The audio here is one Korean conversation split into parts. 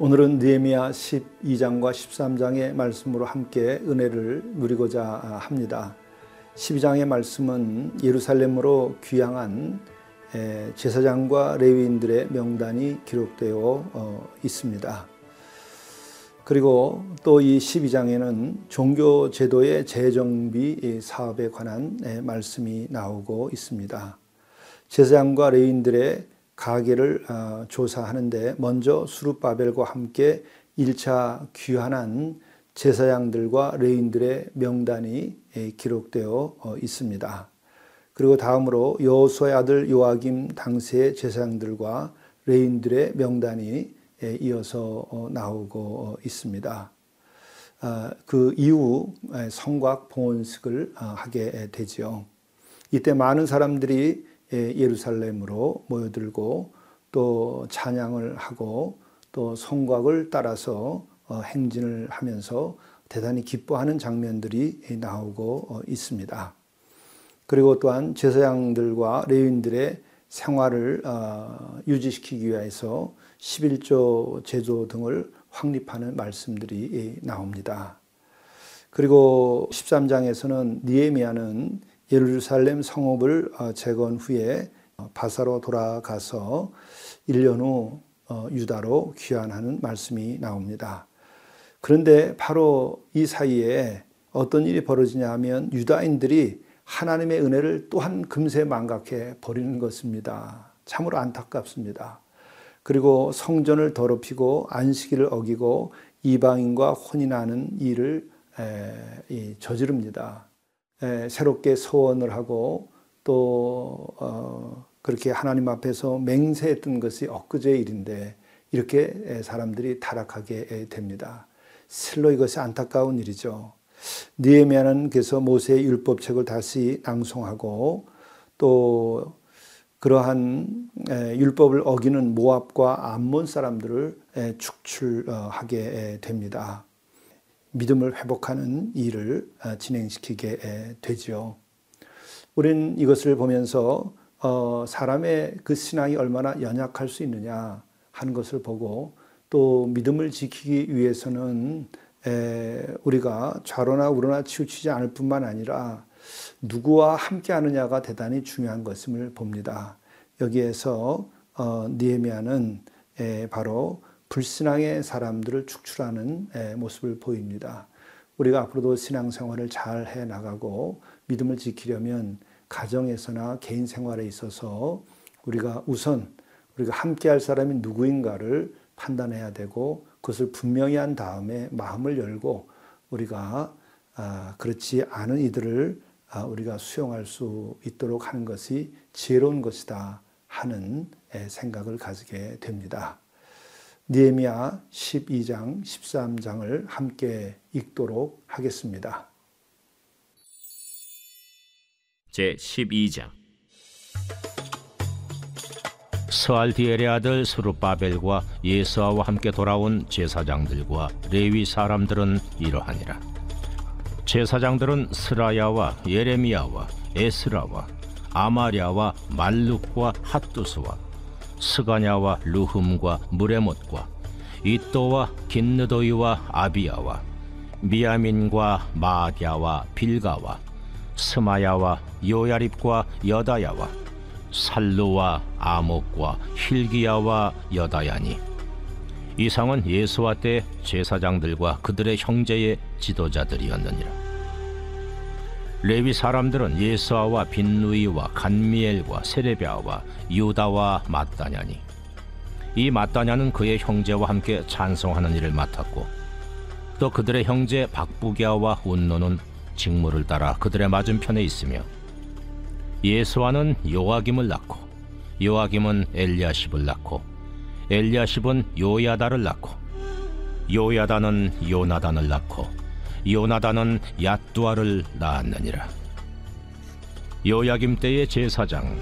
오늘은 느헤미야 12장과 13장의 말씀으로 함께 은혜를 누리고자 합니다. 12장의 말씀은 예루살렘으로 귀향한 제사장과 레위인들의 명단이 기록되어 어, 있습니다. 그리고 또 이 12장에는 종교 제도의 재정비 사업에 관한 말씀이 나오고 있습니다. 제사장과 레위인들의 가게를 어, 조사하는데 먼저 수룹바벨과 함께 1차 귀환한 제사장들과 레인들의 명단이 기록되어 어, 있습니다. 그리고 다음으로 여호수아의 아들 요아김 당시의 제사장들과 레인들의 명단이 이어서 어, 나오고 있습니다. 아, 그 이후 성곽 봉헌식을 하게 되지요. 이때 많은 사람들이 예, 예루살렘으로 모여들고 또 찬양을 하고 또 성곽을 따라서 어, 행진을 하면서 대단히 기뻐하는 장면들이 나오고 어, 있습니다. 그리고 또한 제사장들과 레위인들의 생활을 어, 유지시키기 위해서 11조 제조 등을 확립하는 말씀들이 나옵니다. 그리고 13장에서는 니에미아는 예루살렘 성읍을 어, 재건 후에 어, 바사로 돌아가서 1년 후 어, 유다로 귀환하는 말씀이 나옵니다. 그런데 바로 이 사이에 어떤 일이 벌어지냐 하면 유다인들이 하나님의 은혜를 또한 금세 망각해 버리는 것입니다. 참으로 안타깝습니다. 그리고 성전을 더럽히고 안식일을 어기고 이방인과 혼인하는 일을 저지릅니다. 새롭게 소원을 하고 또 어, 그렇게 하나님 앞에서 맹세했던 것이 엊그제 일인데 이렇게 사람들이 타락하게 됩니다. 실로 이것이 안타까운 일이죠. 니에미아는 그래서 모세의 율법책을 다시 낭송하고 또 그러한 율법을 어기는 모압과 암몬 사람들을 축출하게 됩니다. 믿음을 회복하는 일을 어, 진행시키게 되지요. 우리는 이것을 보면서 어, 사람의 그 신앙이 얼마나 연약할 수 있느냐 하는 것을 보고 또 믿음을 지키기 위해서는 우리가 좌로나 우로나 치우치지 않을 뿐만 아니라 누구와 함께 하느냐가 대단히 중요한 것임을 봅니다. 여기에서 어, 니에미아는 바로 불신앙의 사람들을 축출하는 모습을 보입니다. 우리가 앞으로도 신앙생활을 잘 해 나가고 믿음을 지키려면 가정에서나 개인 생활에 있어서 우리가 우선 우리가 함께 할 사람이 누구인가를 판단해야 되고 그것을 분명히 한 다음에 마음을 열고 우리가 아, 그렇지 않은 이들을 아, 우리가 수용할 수 있도록 하는 것이 지혜로운 것이다 하는 생각을 가지게 됩니다. 니에미야 12장, 13장을 함께 읽도록 하겠습니다. 제 12장 스알디엘의 아들 스룹바벨과 예수아와 함께 돌아온 제사장들과 레위 사람들은 이러하니라. 제사장들은 스라야와 예레미야와 에스라와 아마랴와 말룩과 핫두스와 스가냐와 루흠과 무레못과 이또와 긴느도이와 아비야와 미야민과 마디아와 빌가와 스마야와 요야립과 여다야와 살루와 아목과 힐기야와 여다야니. 이상은 예수와 때 제사장들과 그들의 형제의 지도자들이었느니라 레위 사람들은 예수아와 빈누이와 간미엘과 세레비아와 유다와 마따냐니. 이 마따냐는 그의 형제와 함께 찬송하는 일을 맡았고 또 그들의 형제 박부기아와 운노는 직무를 따라 그들의 맞은편에 있으며 예수아는 요아김을 낳고 요아김은 엘리야십을 낳고 엘리야십은 요야다를 낳고 요야다는 요나단을 낳고 요나단은 야뚜아를 낳았느니라. 요야김 때의 제사장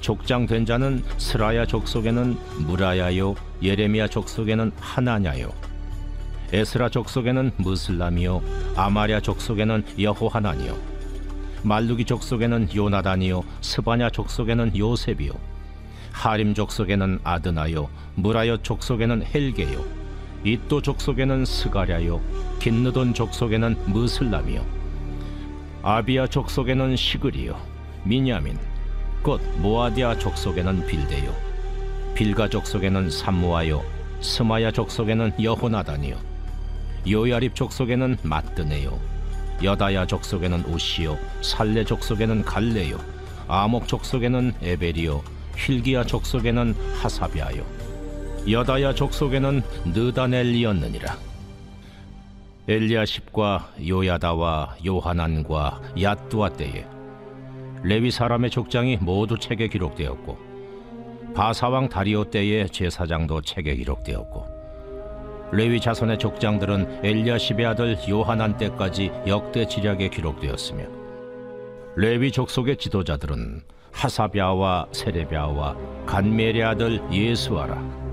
족장 된 자는 스라야 족속에는 무라야요 예레미야 족속에는 하나냐요 에스라 족속에는 무슬람이요 아마랴 족속에는 여호하나니요 말루기 족속에는 요나단이요 스바냐 족속에는 요셉이요 하림 족속에는 아드나요 무라여 족속에는 헬게요 이또 족속에는 스가랴요 긴느돈 족속에는 무슬람이요. 아비아 족속에는 시그리요 미냐민 곧 모아디아 족속에는 빌데요. 빌가 족속에는 삼무아요 스마야 족속에는 여호나단이요. 요야립 족속에는 마뜨네요. 여다야 족속에는 우시요 살레 족속에는 갈레요. 아목 족속에는 에베리요 힐기야 족속에는 하사비아요 여다야 족속에는 느다넬리였느니라. 엘리야십과 요야다와 요하난과 야뚜아 때에 레위 사람의 족장이 모두 책에 기록되었고 바사왕 다리오 때의 제사장도 책에 기록되었고 레위 자손의 족장들은 엘리야십의 아들 요하난 때까지 역대 지략에 기록되었으며 레위 족속의 지도자들은 하사비아와 세레비아와 간멜의 아들 예수아라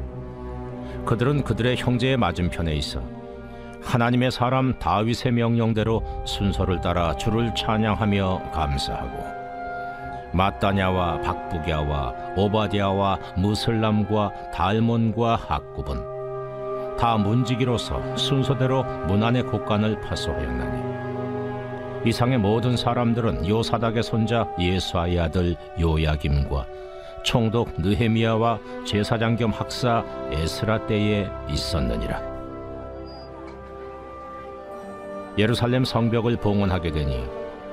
그들은 그들의 형제의 맞은편에 있어 하나님의 사람 다윗의 명령대로 순서를 따라 주를 찬양하며 감사하고 마따냐와 박부갸와 오바디아와 무슬람과 달몬과 학굽은 다 문지기로서 순서대로 문안의 곡간을 파소하였나니 이상의 모든 사람들은 요사닥의 손자 예수아의 아들 요야김과 총독 느헤미야와 제사장 겸 학사 에스라 때에 있었느니라. 예루살렘 성벽을 봉헌하게 되니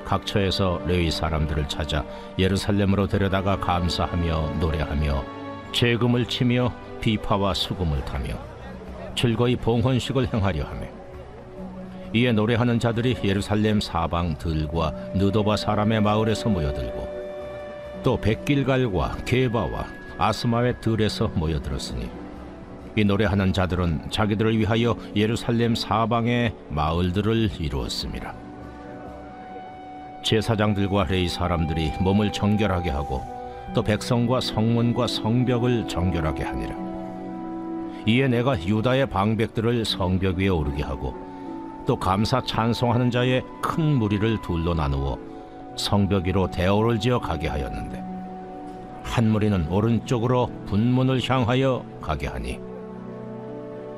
각처에서 레위 사람들을 찾아 예루살렘으로 데려다가 감사하며 노래하며 재금을 치며 비파와 수금을 타며 즐거이 봉헌식을 행하려 하며 이에 노래하는 자들이 예루살렘 사방 들과 느도바 사람의 마을에서 모여들고 또 백길갈과 게바와 아스마의 들에서 모여들었으니 이 노래하는 자들은 자기들을 위하여 예루살렘 사방의 마을들을 이루었습니다. 제사장들과 레이 사람들이 몸을 정결하게 하고 또 백성과 성문과 성벽을 정결하게 하니라. 이에 내가 유다의 방백들을 성벽 위에 오르게 하고 또 감사 찬송하는 자의 큰 무리를 둘로 나누어 성벽 위로 대오를 지어 가게 하였는데 한 무리는 오른쪽으로 분문을 향하여 가게 하니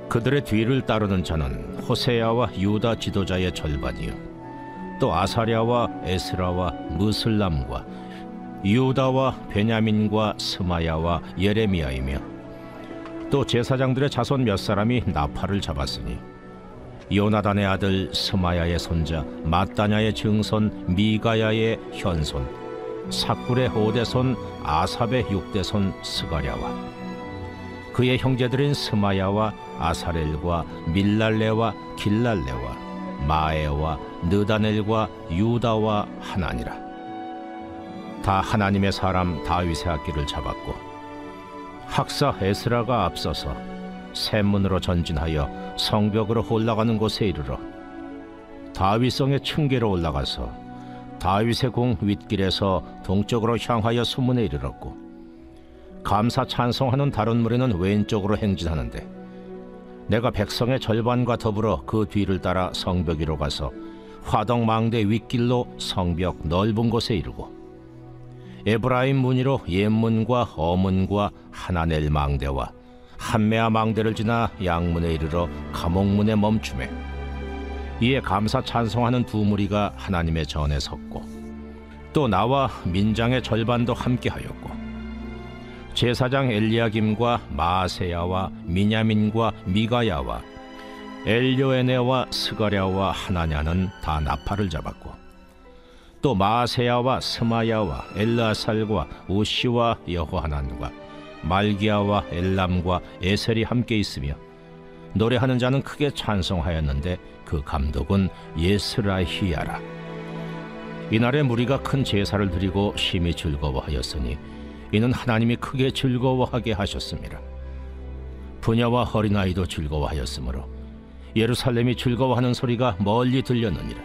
그들의 뒤를 따르는 자는 호세야와 유다 지도자의 절반이요 또 아사랴와 에스라와 무슬람과 유다와 베냐민과 스마야와 예레미야이며 또 제사장들의 자손 몇 사람이 나팔을 잡았으니 요나단의 아들 스마야의 손자 마따냐의 증손 미가야의 현손 사꿀의 오대손 아삽의 육대손 스가랴와 그의 형제들인 스마야와 아사렐과 밀랄레와 길랄레와 마에와 느다넬과 유다와 하나니라. 다 하나님의 사람 다윗의 악기를 잡았고 학사 에스라가 앞서서 샘문으로 전진하여 성벽으로 올라가는 곳에 이르러 다윗성의 층계로 올라가서 다윗의 공 윗길에서 동쪽으로 향하여 수문에 이르렀고 감사 찬송하는 다른 무리는 왼쪽으로 행진하는데 내가 백성의 절반과 더불어 그 뒤를 따라 성벽 위로 가서 화덕 망대 윗길로 성벽 넓은 곳에 이르고 에브라임 문이로 옛문과 어문과 하나넬 망대와 한메아 망대를 지나 양문에 이르러 감옥문에 멈추매. 이에 감사 찬송하는 두 무리가 하나님의 전에 섰고 또 나와 민장의 절반도 함께하였고 제사장 엘리야김과 마세야와 미냐민과 미가야와 엘료에네와 스가랴와 하나냐는 다 나팔을 잡았고 또 마세야와 스마야와 엘라살과 우시와 여호하난과 말기야와 엘람과 에셀이 함께 있으며 노래하는 자는 크게 찬송하였는데 그 감독은 예스라히야라 이날에 무리가 큰 제사를 드리고 심히 즐거워하였으니 이는 하나님이 크게 즐거워하게 하셨습니다. 부녀와 어린아이도 즐거워하였으므로 예루살렘이 즐거워하는 소리가 멀리 들렸느니라.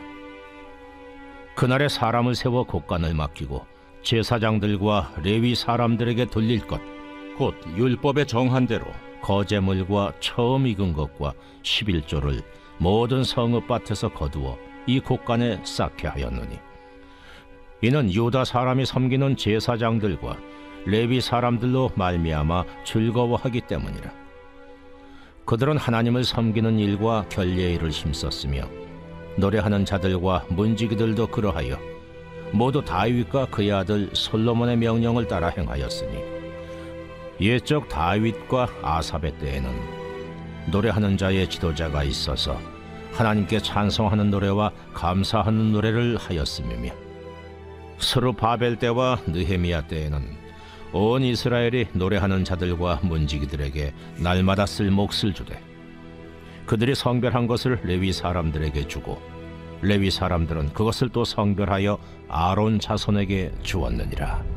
그날에 사람을 세워 곡간을 맡기고 제사장들과 레위 사람들에게 돌릴 것, 곧 율법에 정한 대로 거제물과 처음 익은 것과 11조를 모든 성읍 밭에서 거두어 이 곡간에 쌓게 하였느니 이는 유다 사람이 섬기는 제사장들과 레위 사람들로 말미암아 즐거워하기 때문이라. 그들은 하나님을 섬기는 일과 결례의 일을 힘썼으며 노래하는 자들과 문지기들도 그러하여 모두 다윗과 그의 아들 솔로몬의 명령을 따라 행하였으니 옛적 다윗과 아삽의 때에는 노래하는 자의 지도자가 있어서 하나님께 찬송하는 노래와 감사하는 노래를 하였음이며 스루 바벨 때와 느헤미야 때에는 온 이스라엘이 노래하는 자들과 문지기들에게 날마다 쓸 몫을 주되 그들이 성별한 것을 레위 사람들에게 주고 레위 사람들은 그것을 또 성별하여 아론 자손에게 주었느니라.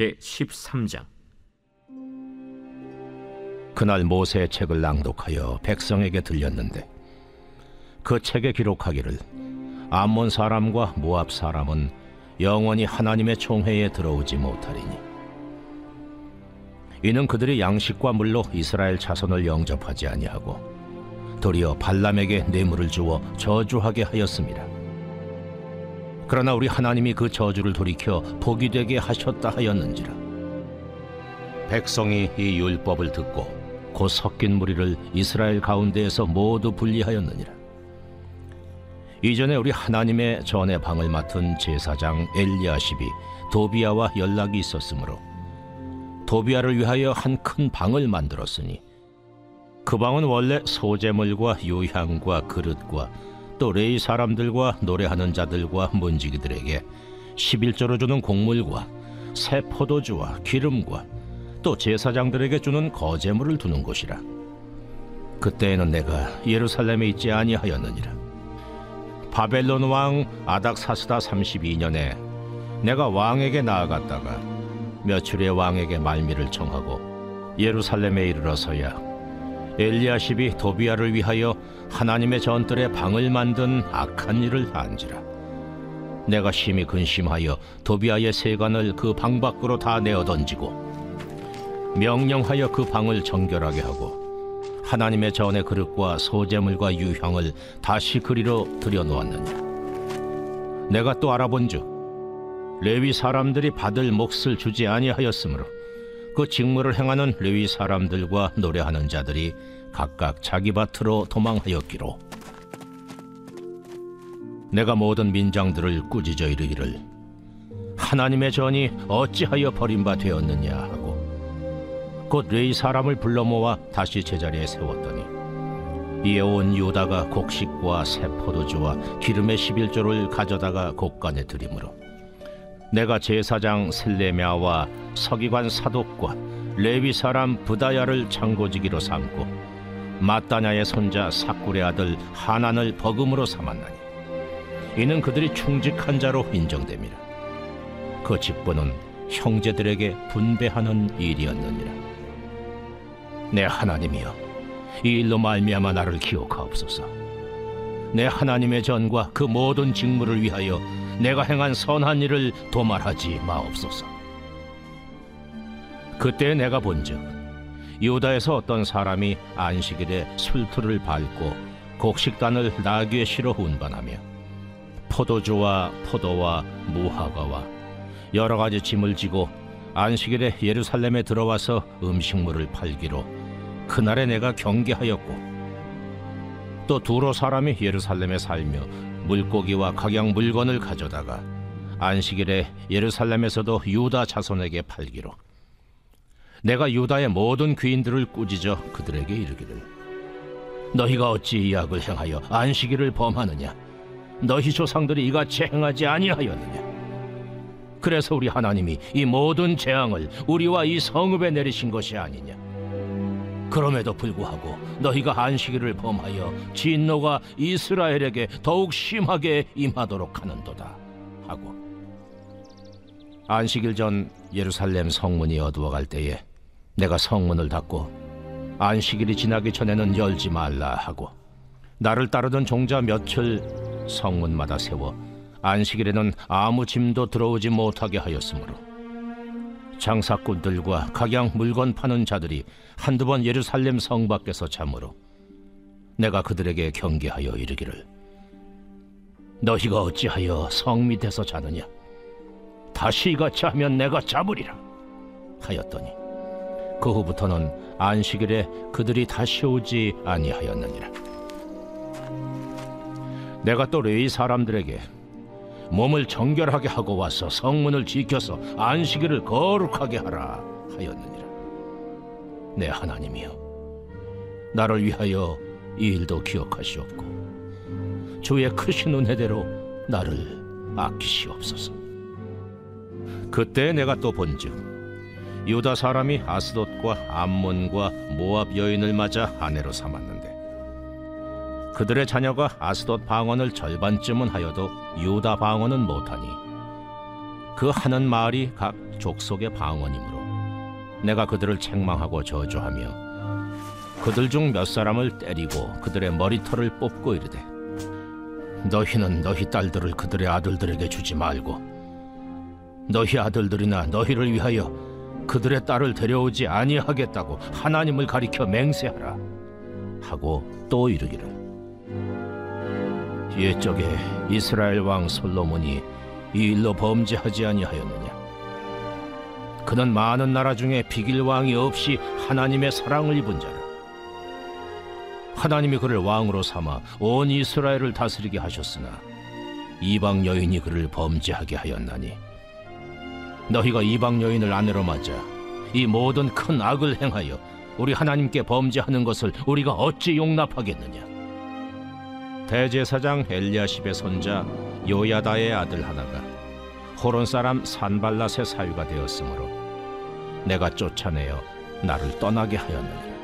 제 13장 그날 모세의 책을 낭독하여 백성에게 들렸는데 그 책에 기록하기를 암몬 사람과 모압 사람은 영원히 하나님의 총회에 들어오지 못하리니 이는 그들이 양식과 물로 이스라엘 자손을 영접하지 아니하고 도리어 발람에게 뇌물을 주어 저주하게 하였습니다. 그러나 우리 하나님이 그 저주를 돌이켜 복이 되게 하셨다 하였는지라. 백성이 이 율법을 듣고 곧 섞인 무리를 이스라엘 가운데에서 모두 분리하였느니라. 이전에 우리 하나님의 전의 방을 맡은 제사장 엘리야십이 도비아와 연락이 있었으므로 도비아를 위하여 한 큰 방을 만들었으니 그 방은 원래 소재물과 유향과 그릇과 또 레이 사람들과 노래하는 자들과 문지기들에게 11조로 주는 곡물과 새 포도주와 기름과 또 제사장들에게 주는 거제물을 두는 곳이라. 그때에는 내가 예루살렘에 있지 아니하였느니라. 바벨론 왕 아닥사스다 32년에 내가 왕에게 나아갔다가 며칠에 왕에게 말미를 청하고 예루살렘에 이르러서야 엘리야십이 도비아를 위하여 하나님의 전뜰에 방을 만든 악한 일을 한지라. 내가 심히 근심하여 도비아의 세관을 그 방 밖으로 다 내어 던지고 명령하여 그 방을 정결하게 하고 하나님의 전의 그릇과 소재물과 유향을 다시 그리로 들여놓았느냐. 내가 또 알아본즉 레위 사람들이 받을 몫을 주지 아니하였으므로 그 직무를 행하는 레위 사람들과 노래하는 자들이 각각 자기 밭으로 도망하였기로. 내가 모든 민장들을 꾸짖어 이르기를 하나님의 전이 어찌하여 버림바 되었느냐 하고 곧 레이 사람을 불러 모아 다시 제자리에 세웠더니 이에 온 유다가 곡식과 새 포도주와 기름의 11조를 가져다가 곡간에 들이므로 내가 제사장 셀레미아와 서기관 사독과 레위 사람 부다야를 창고지기로 삼고 마따냐의 손자 사꿀의 아들 하난을 버금으로 삼았나니 이는 그들이 충직한 자로 인정됨이라. 그 직분은 형제들에게 분배하는 일이었느니라. 내 하나님이여 이 일로 말미암아 나를 기억하옵소서. 내 하나님의 전과 그 모든 직무를 위하여 내가 행한 선한 일을 도말하지 마옵소서. 그때 내가 본즉 유다에서 어떤 사람이 안식일에 술틀을 밟고 곡식단을 나귀에 실어 운반하며 포도주와 포도와 무화과와 여러 가지 짐을 지고 안식일에 예루살렘에 들어와서 음식물을 팔기로 그날에 내가 경계하였고 또 두로 사람이 예루살렘에 살며 물고기와 각양 물건을 가져다가 안식일에 예루살렘에서도 유다 자손에게 팔기로. 내가 유다의 모든 귀인들을 꾸짖어 그들에게 이르기를. 너희가 어찌 이 악을 행하여 안식일을 범하느냐? 너희 조상들이 이같이 행하지 아니하였느냐? 그래서 우리 하나님이 이 모든 재앙을 우리와 이 성읍에 내리신 것이 아니냐? 그럼에도 불구하고 너희가 안식일을 범하여 진노가 이스라엘에게 더욱 심하게 임하도록 하는도다. 하고 안식일 전 예루살렘 성문이 어두워갈 때에 내가 성문을 닫고 안식일이 지나기 전에는 열지 말라 하고 나를 따르던 종자 며칠 성문마다 세워 안식일에는 아무 짐도 들어오지 못하게 하였으므로 장사꾼들과 각양 물건 파는 자들이 한두 번 예루살렘 성 밖에서 잠으로 내가 그들에게 경계하여 이르기를 너희가 어찌하여 성 밑에서 자느냐? 다시 이같이 하면 내가 잡으리라 하였더니 그 후부터는 안식일에 그들이 다시 오지 아니하였느니라. 내가 또 레위 사람들에게 몸을 정결하게 하고 와서 성문을 지켜서 안식일을 거룩하게 하라 하였느니라. 내 하나님이여. 나를 위하여 이 일도 기억하시옵고 주의 크신 은혜대로 나를 아끼시옵소서. 그때 내가 또 본즉 유다 사람이 아스돗과 암몬과 모압 여인을 맞아 아내로 삼았는데 그들의 자녀가 아스돗 방언을 절반쯤은 하여도 유다 방언은 못하니 그 하는 말이 각 족속의 방언이므로 내가 그들을 책망하고 저주하며 그들 중 몇 사람을 때리고 그들의 머리털을 뽑고 이르되 너희는 너희 딸들을 그들의 아들들에게 주지 말고 너희 아들들이나 너희를 위하여 그들의 딸을 데려오지 아니하겠다고 하나님을 가리켜 맹세하라 하고 또 이르기를 옛적에 이스라엘 왕 솔로몬이 이 일로 범죄하지 아니하였느냐? 그는 많은 나라 중에 비길 왕이 없이 하나님의 사랑을 입은 자라. 하나님이 그를 왕으로 삼아 온 이스라엘을 다스리게 하셨으나 이방 여인이 그를 범죄하게 하였나니 너희가 이방 여인을 아내로 맞아 이 모든 큰 악을 행하여 우리 하나님께 범죄하는 것을 우리가 어찌 용납하겠느냐 대제사장 엘리야십의 손자 요야다의 아들 하나가 호론 사람 산발랏의 사유가 되었으므로 내가 쫓아내어 나를 떠나게 하였느니라.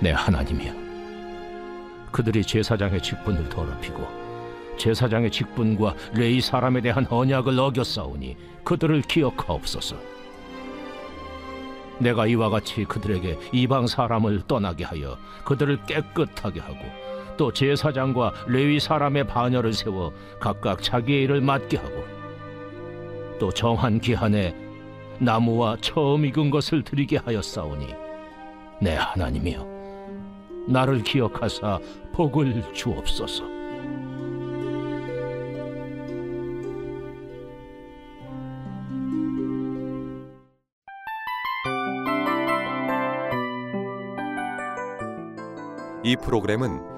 내 하나님이여 그들이 제사장의 직분을 더럽히고 제사장의 직분과 레이 사람에 대한 언약을 어겼사오니 그들을 기억하옵소서. 내가 이와 같이 그들에게 이방 사람을 떠나게 하여 그들을 깨끗하게 하고 또 제사장과 레위 사람의 반열을 세워 각각 자기의 일을 맡게 하고 또 정한 기한에 나무와 처음 익은 것을 드리게 하였사오니 내 하나님이여 나를 기억하사 복을 주옵소서. 이 프로그램은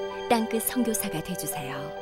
땅끝 선교사가 되주세요.